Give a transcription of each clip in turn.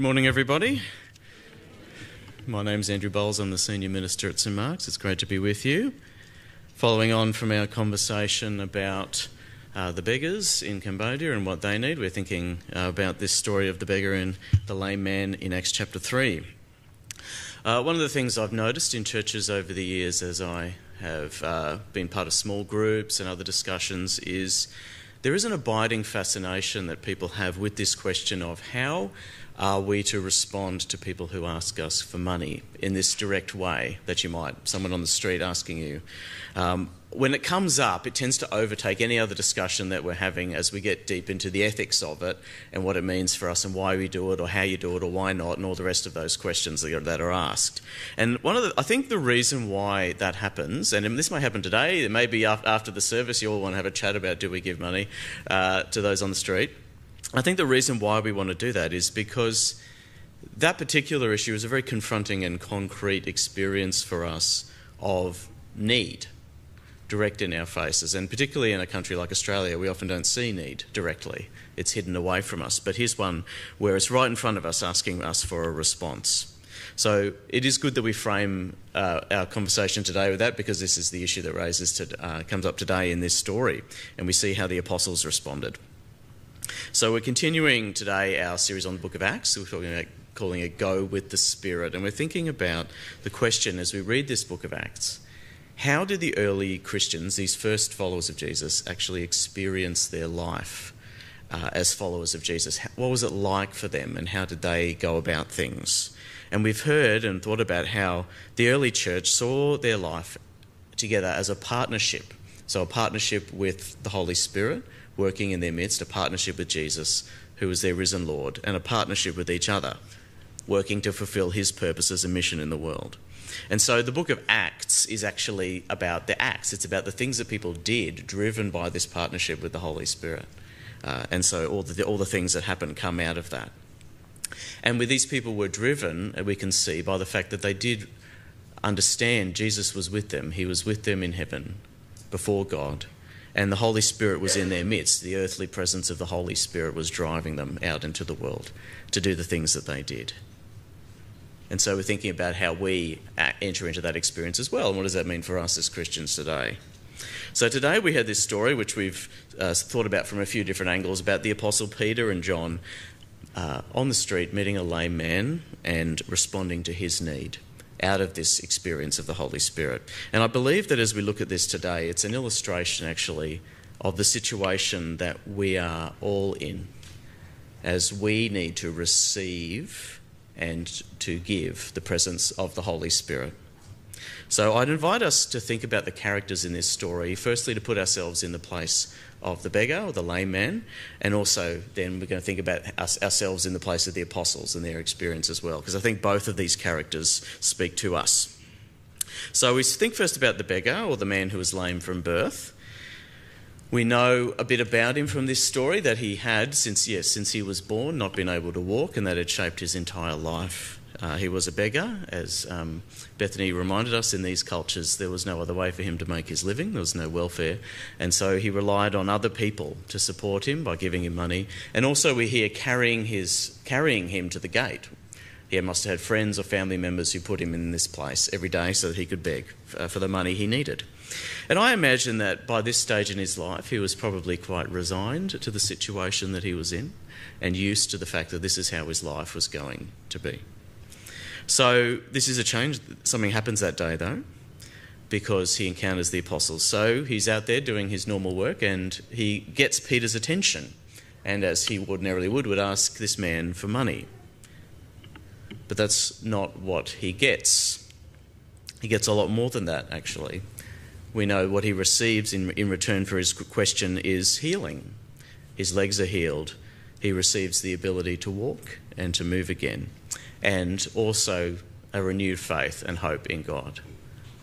Good morning, everybody. My name's Andrew Bowles. I'm the Senior Minister at St Mark's. It's great to be with you. Following on from our conversation about uh, the beggars in Cambodia and what they need, we're thinking uh, about this story of the beggar and the lame man in Acts chapter 3. Uh, one of the things I've noticed in churches over the years as I have uh, been part of small groups and other discussions is there is an abiding fascination that people have with this question of how are we to respond to people who ask us for money in this direct way that you might, someone on the street asking you? Um, when it comes up, it tends to overtake any other discussion that we're having as we get deep into the ethics of it and what it means for us and why we do it or how you do it or why not and all the rest of those questions that are, asked. And one of the, I think the reason why that happens, and this may happen today, it may be after the service, you all want to have a chat about do we give money uh, to those on the street. I think the reason why we want to do that is because that particular issue is a very confronting and concrete experience for us of need direct in our faces. And particularly in a country like Australia, we often don't see need directly, it's hidden away from us. But here's one where it's right in front of us asking us for a response. So it is good that we frame uh, our conversation today with that because this is the issue that raises to, uh, comes up today in this story, and we see how the apostles responded. So we're continuing today our series on the book of Acts. We're talking about calling it Go with the Spirit. And we're thinking about the question as we read this book of Acts how did the early Christians, these first followers of Jesus, actually experience their life uh, as followers of Jesus? What was it like for them and how did they go about things? And we've heard and thought about how the early church saw their life together as a partnership. So, a partnership with the Holy Spirit working in their midst, a partnership with Jesus, who is their risen Lord, and a partnership with each other, working to fulfill his purposes and mission in the world. And so the book of Acts is actually about the acts, it's about the things that people did driven by this partnership with the Holy Spirit. Uh, and so all the, all the things that happen come out of that. And with these people were driven, we can see, by the fact that they did understand Jesus was with them. He was with them in heaven before God and the Holy Spirit was in their midst. The earthly presence of the Holy Spirit was driving them out into the world to do the things that they did. And so we're thinking about how we enter into that experience as well, and what does that mean for us as Christians today? So today we had this story which we've uh, thought about from a few different angles about the Apostle Peter and John uh, on the street meeting a lame man and responding to his need out of this experience of the Holy Spirit. And I believe that as we look at this today, it's an illustration actually of the situation that we are all in as we need to receive and to give the presence of the Holy Spirit. So I'd invite us to think about the characters in this story, firstly, to put ourselves in the place of the beggar or the lame man, and also then we're going to think about us, ourselves in the place of the apostles and their experience as well, because I think both of these characters speak to us. So we think first about the beggar or the man who was lame from birth. We know a bit about him from this story that he had since yes, since he was born, not been able to walk, and that had shaped his entire life. Uh, he was a beggar, as um, Bethany reminded us. In these cultures, there was no other way for him to make his living. There was no welfare, and so he relied on other people to support him by giving him money. And also, we hear carrying his carrying him to the gate. He must have had friends or family members who put him in this place every day so that he could beg uh, for the money he needed. And I imagine that by this stage in his life, he was probably quite resigned to the situation that he was in and used to the fact that this is how his life was going to be. So this is a change. Something happens that day, though, because he encounters the apostles. So he's out there doing his normal work and he gets Peter's attention. And as he ordinarily would, would ask this man for money. But that's not what he gets. He gets a lot more than that, actually. We know what he receives in, in return for his question is healing. His legs are healed. He receives the ability to walk and to move again and also a renewed faith and hope in God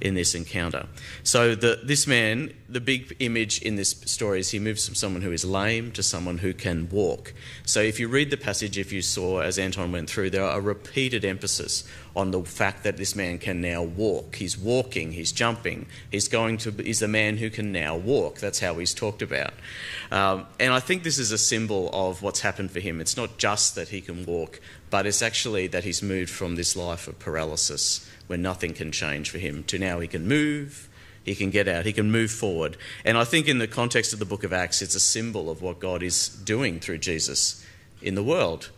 in this encounter. So the, this man, the big image in this story is he moves from someone who is lame to someone who can walk. So if you read the passage, if you saw as Anton went through, there are a repeated emphasis on the fact that this man can now walk. He's walking, he's jumping, he's going to he's the man who can now walk. That's how he's talked about. Um, and I think this is a symbol of what's happened for him. It's not just that he can walk, but it's actually that he's moved from this life of paralysis where nothing can change for him to now he can move, he can get out, he can move forward. And I think in the context of the book of Acts, it's a symbol of what God is doing through Jesus in the world.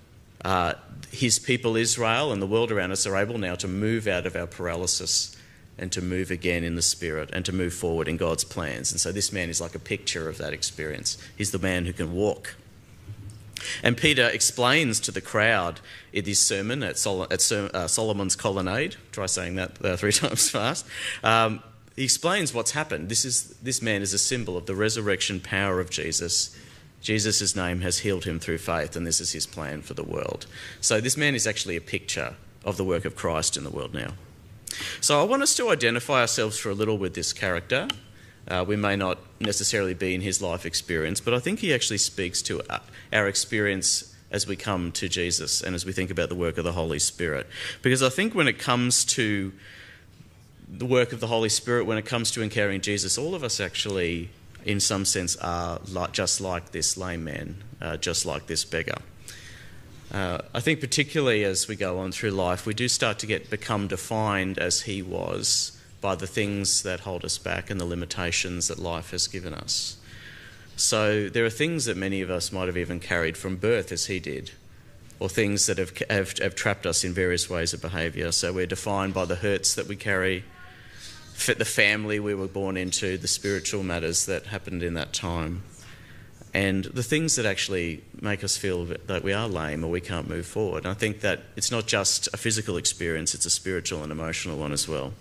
Uh, his people, Israel, and the world around us are able now to move out of our paralysis and to move again in the Spirit and to move forward in God's plans. And so this man is like a picture of that experience. He's the man who can walk and Peter explains to the crowd in this sermon at, Sol- at uh, Solomon's Colonnade, try saying that uh, three times fast. Um, he explains what's happened. This, is, this man is a symbol of the resurrection power of Jesus. Jesus' name has healed him through faith, and this is his plan for the world. So, this man is actually a picture of the work of Christ in the world now. So, I want us to identify ourselves for a little with this character uh, we may not necessarily be in his life experience, but I think he actually speaks to uh, our experience as we come to Jesus and as we think about the work of the Holy Spirit. Because I think when it comes to the work of the Holy Spirit, when it comes to encountering Jesus, all of us actually, in some sense, are like, just like this lame man, uh, just like this beggar. Uh, I think particularly as we go on through life, we do start to get become defined as he was by the things that hold us back and the limitations that life has given us. So there are things that many of us might have even carried from birth, as he did, or things that have, have, have trapped us in various ways of behaviour. So we're defined by the hurts that we carry, the family we were born into, the spiritual matters that happened in that time, and the things that actually make us feel that we are lame or we can't move forward. And I think that it's not just a physical experience, it's a spiritual and emotional one as well.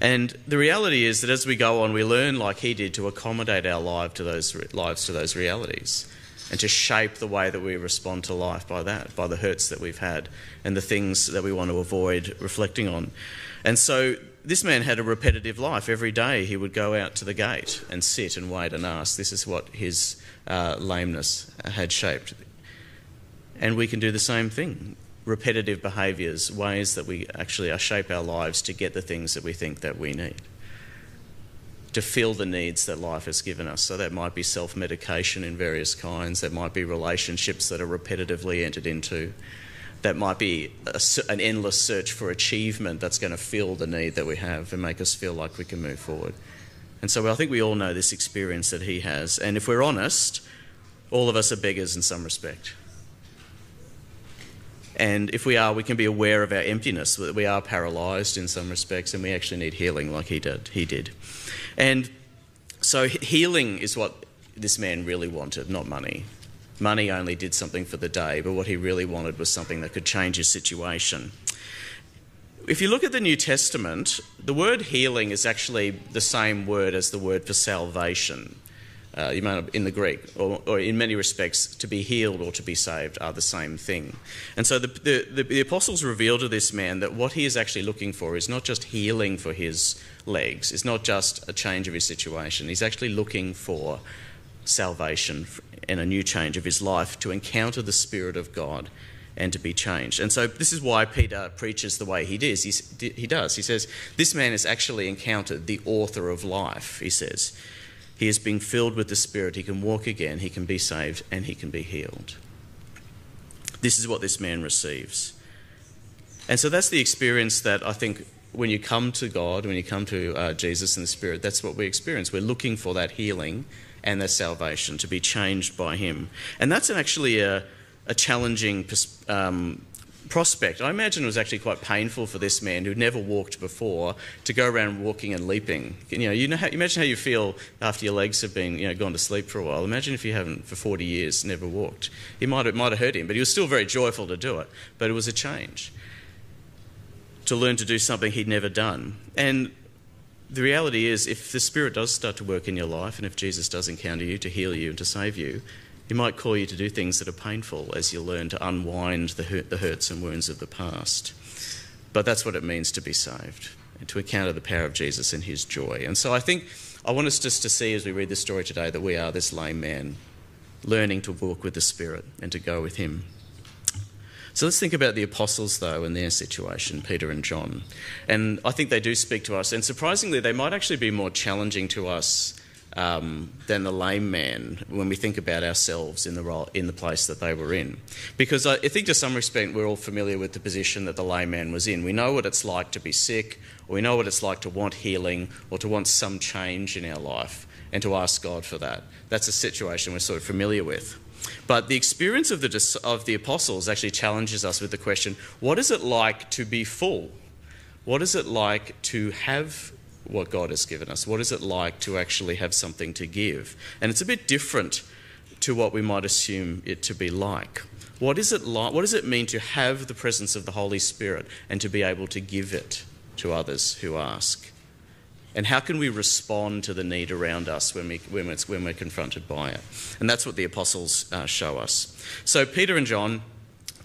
And the reality is that as we go on, we learn, like he did, to accommodate our life to those lives to those realities, and to shape the way that we respond to life by that, by the hurts that we've had, and the things that we want to avoid reflecting on. And so this man had a repetitive life. Every day he would go out to the gate and sit and wait and ask. This is what his uh, lameness had shaped. And we can do the same thing repetitive behaviours, ways that we actually uh, shape our lives to get the things that we think that we need. To fill the needs that life has given us. So that might be self medication in various kinds, that might be relationships that are repetitively entered into, that might be a, an endless search for achievement that's going to fill the need that we have and make us feel like we can move forward. And so I think we all know this experience that he has. And if we're honest, all of us are beggars in some respect. And if we are, we can be aware of our emptiness, that we are paralysed in some respects and we actually need healing like he did. He did. And so healing is what this man really wanted, not money. Money only did something for the day, but what he really wanted was something that could change his situation. If you look at the New Testament, the word healing is actually the same word as the word for salvation uh, in the Greek, or, or, in many respects, to be healed or to be saved are the same thing. And so the, the, the, apostles reveal to this man that what he is actually looking for is not just healing for his legs, it's not just a change of his situation. He's actually looking for salvation and a new change of his life to encounter the Spirit of God and to be changed. And so this is why Peter preaches the way he does. he does. He says, This man has actually encountered the author of life, he says. He is being filled with the Spirit. He can walk again, he can be saved, and he can be healed. This is what this man receives. And so that's the experience that I think when you come to God, when you come to uh, Jesus and the Spirit, that's what we experience. We're looking for that healing and that salvation, to be changed by Him. And that's actually a, a challenging um, prospect. I imagine it was actually quite painful for this man who'd never walked before to go around walking and leaping. You know, you know how, imagine how you feel after your legs have been, you know, gone to sleep for a while. Imagine if you haven't for 40 years never walked. It might have, might have hurt him, but he was still very joyful to do it. But it was a change to learn to do something he'd never done. And the reality is, if the Spirit does start to work in your life, and if Jesus does encounter you to heal you and to save you, he might call you to do things that are painful as you learn to unwind the, hurt, the hurts and wounds of the past. But that's what it means to be saved and to encounter the power of Jesus and his joy. And so I think I want us just to see as we read this story today that we are this lame man learning to walk with the Spirit and to go with him. So let's think about the apostles, though, and their situation, Peter and John. And I think they do speak to us, and surprisingly, they might actually be more challenging to us um, than the lame man when we think about ourselves in the role, in the place that they were in. Because I, think to some extent we're all familiar with the position that the lame man was in. We know what it's like to be sick, or we know what it's like to want healing, or to want some change in our life, and to ask God for that. That's a situation we're sort of familiar with. But the experience of the, of the apostles actually challenges us with the question what is it like to be full? What is it like to have what God has given us? What is it like to actually have something to give? And it's a bit different to what we might assume it to be like. What is it like? What does it mean to have the presence of the Holy Spirit and to be able to give it to others who ask? And how can we respond to the need around us when, we, when, when we're confronted by it? And that's what the apostles uh, show us. So, Peter and John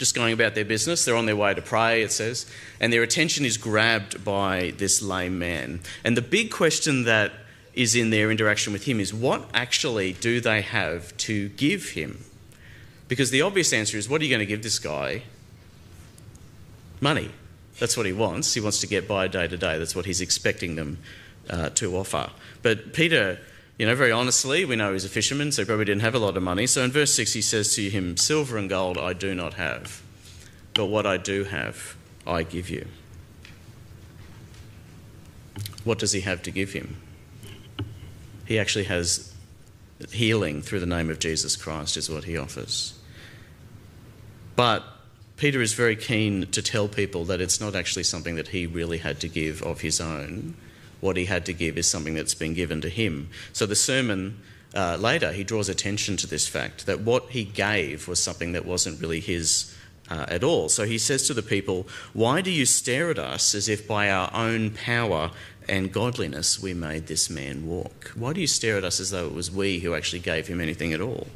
just going about their business. They're on their way to pray, it says, and their attention is grabbed by this lame man. And the big question that is in their interaction with him is what actually do they have to give him? Because the obvious answer is what are you going to give this guy? Money. That's what he wants. He wants to get by day to day. That's what he's expecting them uh, to offer. But Peter you know, very honestly, we know he's a fisherman, so he probably didn't have a lot of money. So in verse 6, he says to him, Silver and gold I do not have, but what I do have, I give you. What does he have to give him? He actually has healing through the name of Jesus Christ, is what he offers. But Peter is very keen to tell people that it's not actually something that he really had to give of his own what he had to give is something that's been given to him. So the sermon uh, later, he draws attention to this fact that what he gave was something that wasn't really his uh, at all. So he says to the people, Why do you stare at us as if by our own power and godliness we made this man walk? Why do you stare at us as though it was we who actually gave him anything at all?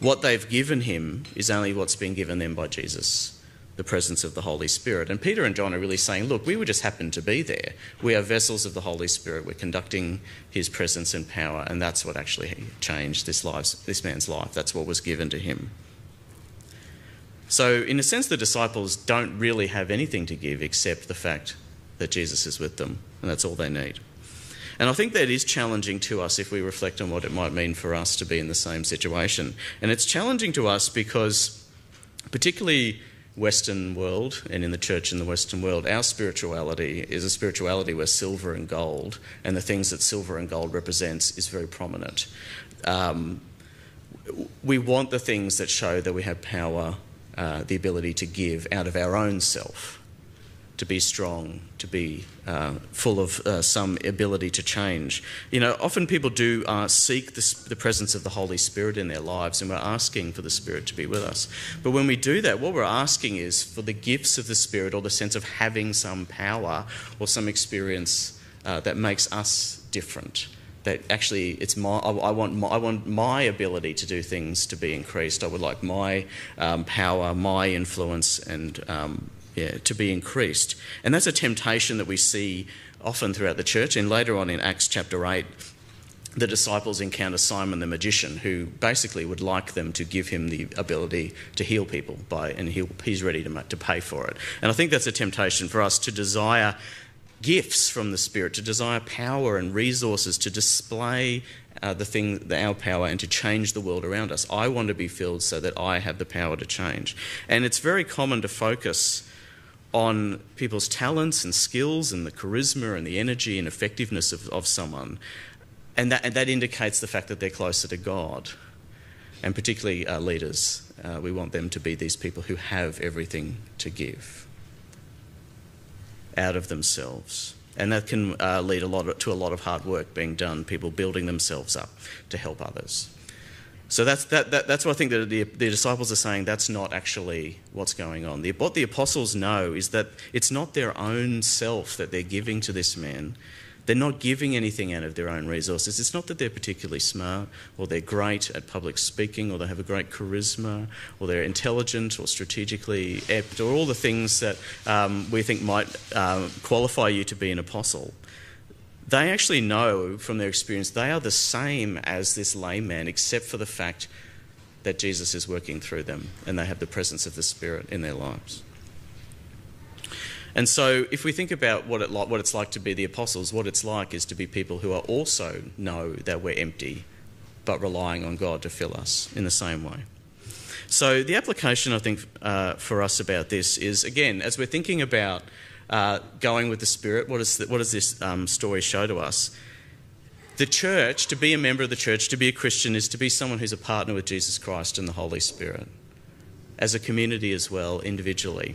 What they've given him is only what's been given them by Jesus the presence of the Holy Spirit. And Peter and John are really saying, look, we just happened to be there. We are vessels of the Holy Spirit. We're conducting his presence and power, and that's what actually changed this, this man's life. That's what was given to him. So, in a sense, the disciples don't really have anything to give except the fact that Jesus is with them, and that's all they need. And I think that is challenging to us if we reflect on what it might mean for us to be in the same situation. And it's challenging to us because, particularly Western world and in the church in the Western world, our spirituality is a spirituality where silver and gold and the things that silver and gold represents is very prominent. Um, we want the things that show that we have power, uh, the ability to give out of our own self to be strong, to be uh, full of uh, some ability to change. You know, often people do uh, seek the, the, presence of the Holy Spirit in their lives, and we're asking for the Spirit to be with us. But when we do that, what we're asking is for the gifts of the Spirit or the sense of having some power or some experience uh, that makes us different. That actually, it's my. I, want. My, I want my ability to do things to be increased. I would like my um, power, my influence, and um, yeah, to be increased. And that's a temptation that we see often throughout the church. And later on in Acts chapter 8, the disciples encounter Simon the magician, who basically would like them to give him the ability to heal people by, and he's ready to, to pay for it. And I think that's a temptation for us to desire gifts from the Spirit, to desire power and resources to display uh, the thing, the, our power, and to change the world around us. I want to be filled so that I have the power to change. And it's very common to focus on people's talents and skills and the charisma and the energy and effectiveness of, of someone. And that, and that indicates the fact that they're closer to God. And particularly uh, leaders, uh, we want them to be these people who have everything to give out of themselves. And that can uh, lead a lot of, to a lot of hard work being done, people building themselves up to help others. So that's, that, that, that's what I think that the, the disciples are saying that's not actually what's going on. The, what the apostles know is that it's not their own self that they're giving to this man. They're not giving anything out of their own resources. It's not that they're particularly smart or they're great at public speaking or they have a great charisma or they're intelligent or strategically apt or all the things that um, we think might uh, qualify you to be an apostle they actually know from their experience they are the same as this lame man, except for the fact that Jesus is working through them and they have the presence of the Spirit in their lives. And so, if we think about what, it what it's like to be the apostles, what it's like is to be people who are also know that we're empty, but relying on God to fill us in the same way. So, the application I think uh, for us about this is again, as we're thinking about uh, going with the Spirit, what, is the, what does this um, story show to us? The church, to be a member of the church, to be a Christian, is to be someone who's a partner with Jesus Christ and the Holy Spirit, as a community as well, individually.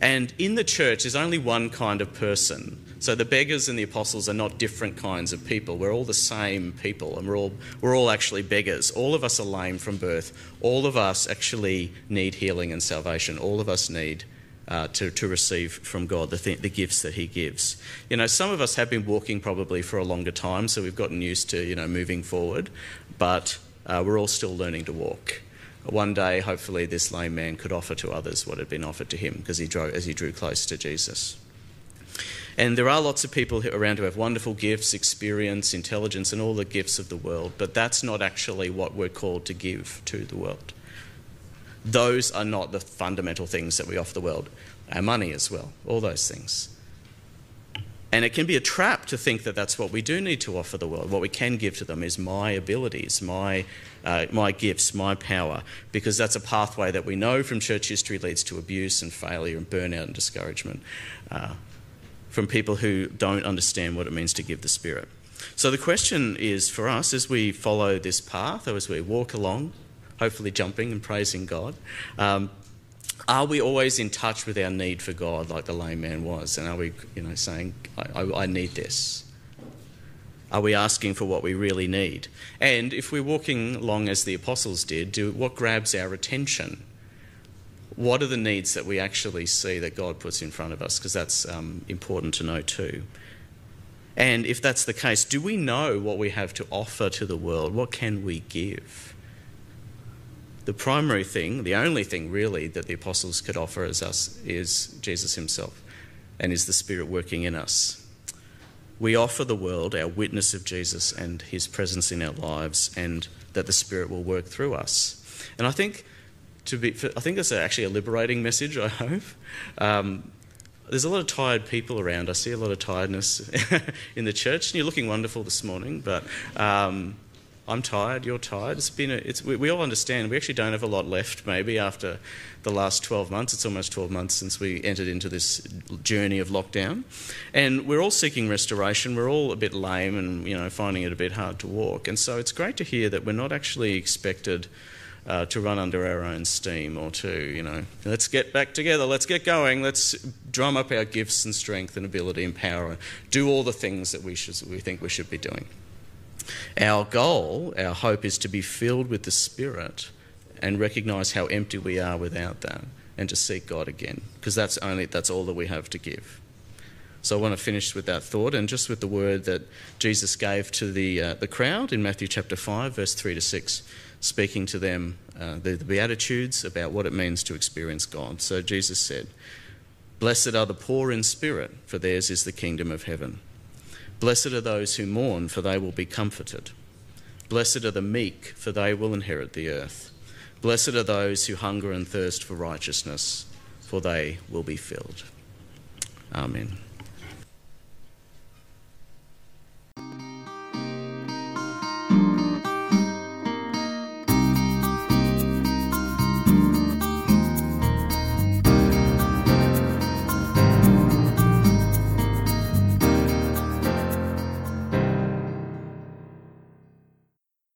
And in the church, there's only one kind of person. So the beggars and the apostles are not different kinds of people. We're all the same people, and we're all, we're all actually beggars. All of us are lame from birth. All of us actually need healing and salvation. All of us need uh, to, to receive from God the, th- the gifts that He gives. You know, some of us have been walking probably for a longer time, so we've gotten used to, you know, moving forward, but uh, we're all still learning to walk one day, hopefully, this lame man could offer to others what had been offered to him because he drew, as he drew close to Jesus. And there are lots of people around who have wonderful gifts, experience, intelligence, and all the gifts of the world, but that's not actually what we're called to give to the world. Those are not the fundamental things that we offer the world. Our money as well, all those things. And it can be a trap to think that that's what we do need to offer the world. What we can give to them is my abilities, my, uh, my gifts, my power, because that's a pathway that we know from church history leads to abuse and failure and burnout and discouragement uh, from people who don't understand what it means to give the Spirit. So the question is for us as we follow this path, or as we walk along, hopefully jumping and praising God, um, are we always in touch with our need for God like the lame man was? And are we, you know, saying, I, I, I need this? Are we asking for what we really need? And if we're walking along as the apostles did, do what grabs our attention? What are the needs that we actually see that God puts in front of us? Because that's um, important to know too. And if that's the case, do we know what we have to offer to the world? What can we give? The primary thing, the only thing really that the apostles could offer as us is Jesus himself and is the Spirit working in us. We offer the world our witness of Jesus and his presence in our lives and that the Spirit will work through us. And I think to be, I think that's actually a liberating message, I hope. Um, there's a lot of tired people around. I see a lot of tiredness in the church. And you're looking wonderful this morning, but um, I'm tired, you're tired. It's been a, it's, we, we, all understand. We actually don't have a lot left, maybe, after the last 12 months. It's almost 12 months since we entered into this journey of lockdown. And we're all seeking restoration. We're all a bit lame and, you know, finding it a bit hard to walk. And so it's great to hear that we're not actually expected uh, to run under our own steam or to, you know, let's get back together, let's get going, let's drum up our gifts and strength and ability and power and do all the things that we, should, we think we should be doing. Our goal, our hope, is to be filled with the Spirit and recognize how empty we are without that and to seek God again because that's only that's all that we have to give. So I want to finish with that thought and just with the word that Jesus gave to the uh, the crowd in Matthew chapter 5 verse 3 to 6 speaking to them uh, the, the beatitudes about what it means to experience God. So Jesus said, "Blessed are the poor in spirit, for theirs is the kingdom of heaven." Blessed are those who mourn, for they will be comforted. Blessed are the meek, for they will inherit the earth. Blessed are those who hunger and thirst for righteousness, for they will be filled. Amen.